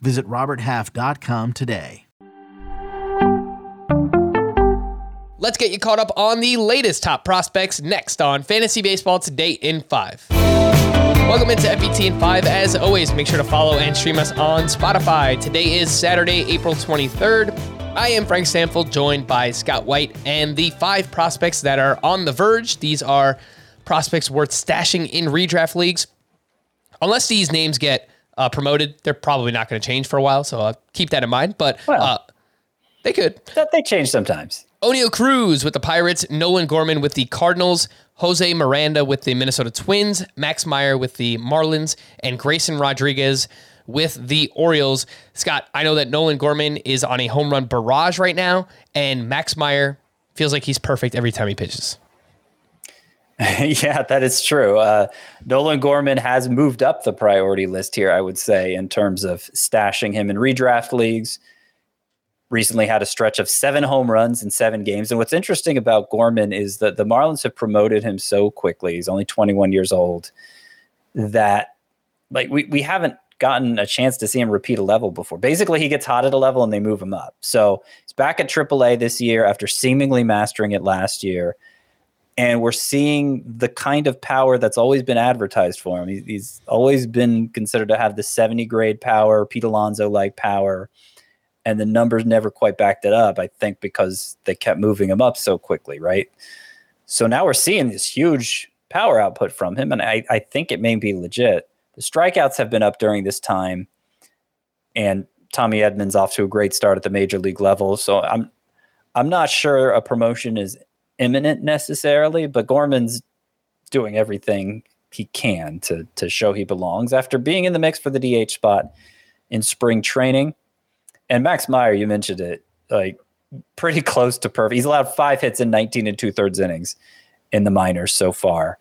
Visit RobertHalf.com today. Let's get you caught up on the latest top prospects next on Fantasy Baseball Today in 5. Welcome into FBT in 5. As always, make sure to follow and stream us on Spotify. Today is Saturday, April 23rd. I am Frank Stampfl, joined by Scott White, and the five prospects that are on the verge. These are prospects worth stashing in redraft leagues. Unless these names get uh, promoted, they're probably not going to change for a while. So uh, keep that in mind. But Well. uh, they could. They change sometimes. Oneil Cruz with the Pirates, Nolan Gorman with the Cardinals, Jose Miranda with the Minnesota Twins, Max Meyer with the Marlins, and Grayson Rodriguez with the Orioles. Scott, I know that Nolan Gorman is on a home run barrage right now, and Max Meyer feels like he's perfect every time he pitches. yeah, that is true. Uh, Nolan Gorman has moved up the priority list here, I would say, in terms of stashing him in redraft leagues. Recently had a stretch of seven home runs in seven games. And what's interesting about Gorman is that the Marlins have promoted him so quickly. He's only 21 years old that like we, we haven't gotten a chance to see him repeat a level before. Basically, he gets hot at a level and they move him up. So he's back at AAA this year after seemingly mastering it last year and we're seeing the kind of power that's always been advertised for him. He's always been considered to have the 70 grade power, Pete Alonso like power, and the numbers never quite backed it up. I think because they kept moving him up so quickly, right? So now we're seeing this huge power output from him, and I, I think it may be legit. The strikeouts have been up during this time, and Tommy Edman's off to a great start at the major league level. So I'm I'm not sure a promotion is imminent necessarily, but Gorman's doing everything he can to to show he belongs after being in the mix for the DH spot in spring training. And Max Meyer, you mentioned it, like pretty close to perfect. He's allowed five hits in 19 and two thirds innings in the minors so far.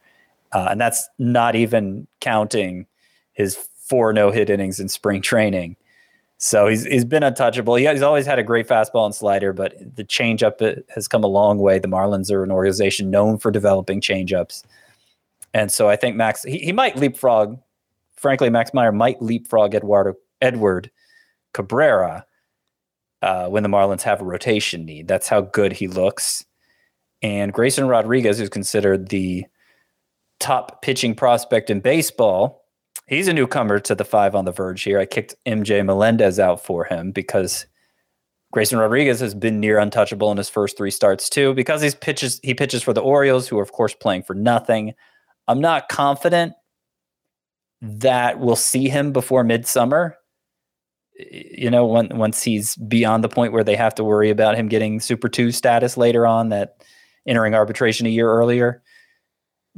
Uh, and that's not even counting his four no hit innings in spring training. So he's he's been untouchable. He, he's always had a great fastball and slider, but the changeup uh, has come a long way. The Marlins are an organization known for developing changeups, and so I think Max he, he might leapfrog. Frankly, Max Meyer might leapfrog Eduardo Edward Cabrera uh, when the Marlins have a rotation need. That's how good he looks. And Grayson Rodriguez, who's considered the top pitching prospect in baseball, he's a newcomer to the five on the verge here. I kicked MJ Melendez out for him because Grayson Rodriguez has been near untouchable in his first three starts too. Because he's pitches he pitches for the Orioles, who are of course playing for nothing. I'm not confident that we'll see him before midsummer. You know, when, once he's beyond the point where they have to worry about him getting Super Two status later on, that entering arbitration a year earlier.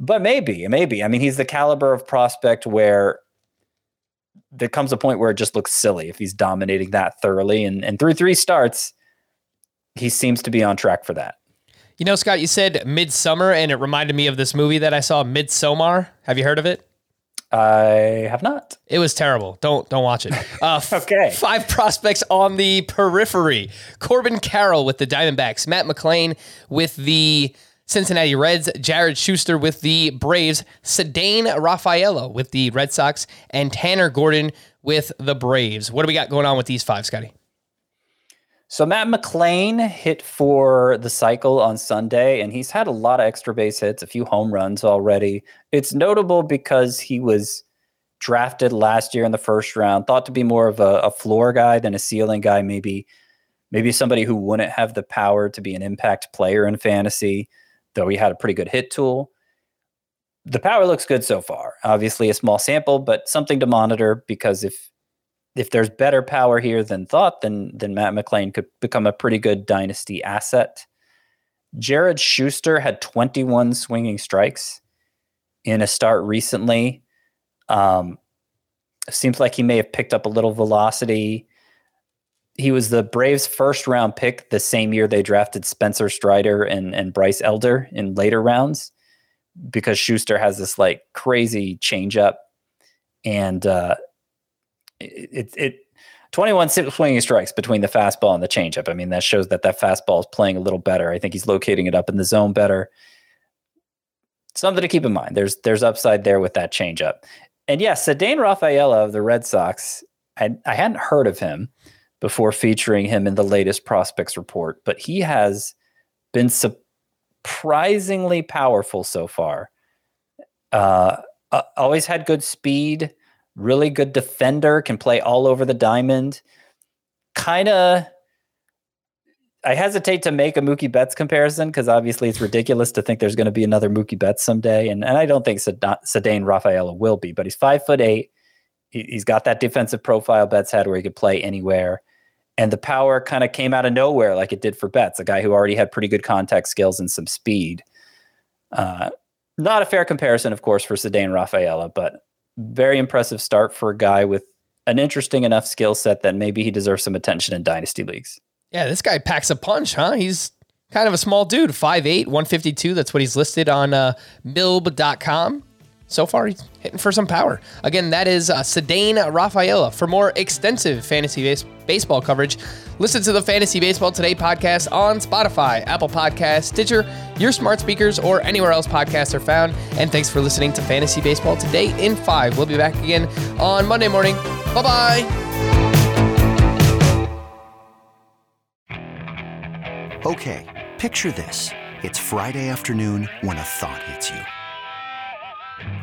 But maybe, maybe. I mean, he's the caliber of prospect where there comes a point where it just looks silly if he's dominating that thoroughly. And, and through three starts, he seems to be on track for that. You know, Scott, you said Midsummer, and it reminded me of this movie that I saw, Midsommar. Have you heard of it? I have not. It was terrible. Don't don't watch it. Uh, f- Okay. Five prospects on the periphery: Corbin Carroll with the Diamondbacks, Matt McClain with the Cincinnati Reds, Jared Schuster with the Braves, Ceddanne Rafaela with the Red Sox, and Tanner Gordon with the Braves. What do we got going on with these five, Scotty? So Matt McLain hit for the cycle on Sunday, and he's had a lot of extra base hits, a few home runs already. It's notable because he was drafted last year in the first round, thought to be more of a, a floor guy than a ceiling guy, maybe maybe somebody who wouldn't have the power to be an impact player in fantasy, though he had a pretty good hit tool. The power looks good so far. Obviously a small sample, but something to monitor because if if there's better power here than thought, then then Matt McLain could become a pretty good dynasty asset. Jared Schuster had 21 swinging strikes in a start recently. Um, seems like he may have picked up a little velocity. He was the Braves' first round pick the same year they drafted Spencer Strider and, and Bryce Elder in later rounds because Schuster has this like crazy changeup and uh, it, it 21 swinging strikes between the fastball and the changeup. I mean, that shows that that fastball is playing a little better. I think he's locating it up in the zone better. Something to keep in mind. There's there's upside there with that changeup. And yes, yeah, Ceddanne Rafaela of the Red Sox, I, I hadn't heard of him before featuring him in the latest prospects report, but he has been surprisingly powerful so far. Uh, always had good speed, really good defender, can play all over the diamond. Kind of, I hesitate to make a Mookie Betts comparison because obviously it's ridiculous to think there's going to be another Mookie Betts someday, and and I don't think Ceddanne Rafaela will be, but he's five foot eight. He, has got that defensive profile Betts had where he could play anywhere. And the power kind of came out of nowhere, like it did for Betts, a guy who already had pretty good contact skills and some speed. Uh, not a fair comparison, of course, for Ceddanne Rafaela, but very impressive start for a guy with an interesting enough skill set that maybe he deserves some attention in dynasty leagues. Yeah, this guy packs a punch, huh? He's kind of a small dude, 5'8, 152. That's what he's listed on uh, milb.com. So far, he's hitting for some power. Again, that is uh, Ceddanne Rafaela. For more extensive fantasy base- baseball coverage, listen to the Fantasy Baseball Today podcast on Spotify, Apple Podcasts, Stitcher, your smart speakers, or anywhere else podcasts are found. And thanks for listening to Fantasy Baseball Today in 5. We'll be back again on Monday morning. Bye bye. Okay, picture this. It's Friday afternoon when a thought hits you.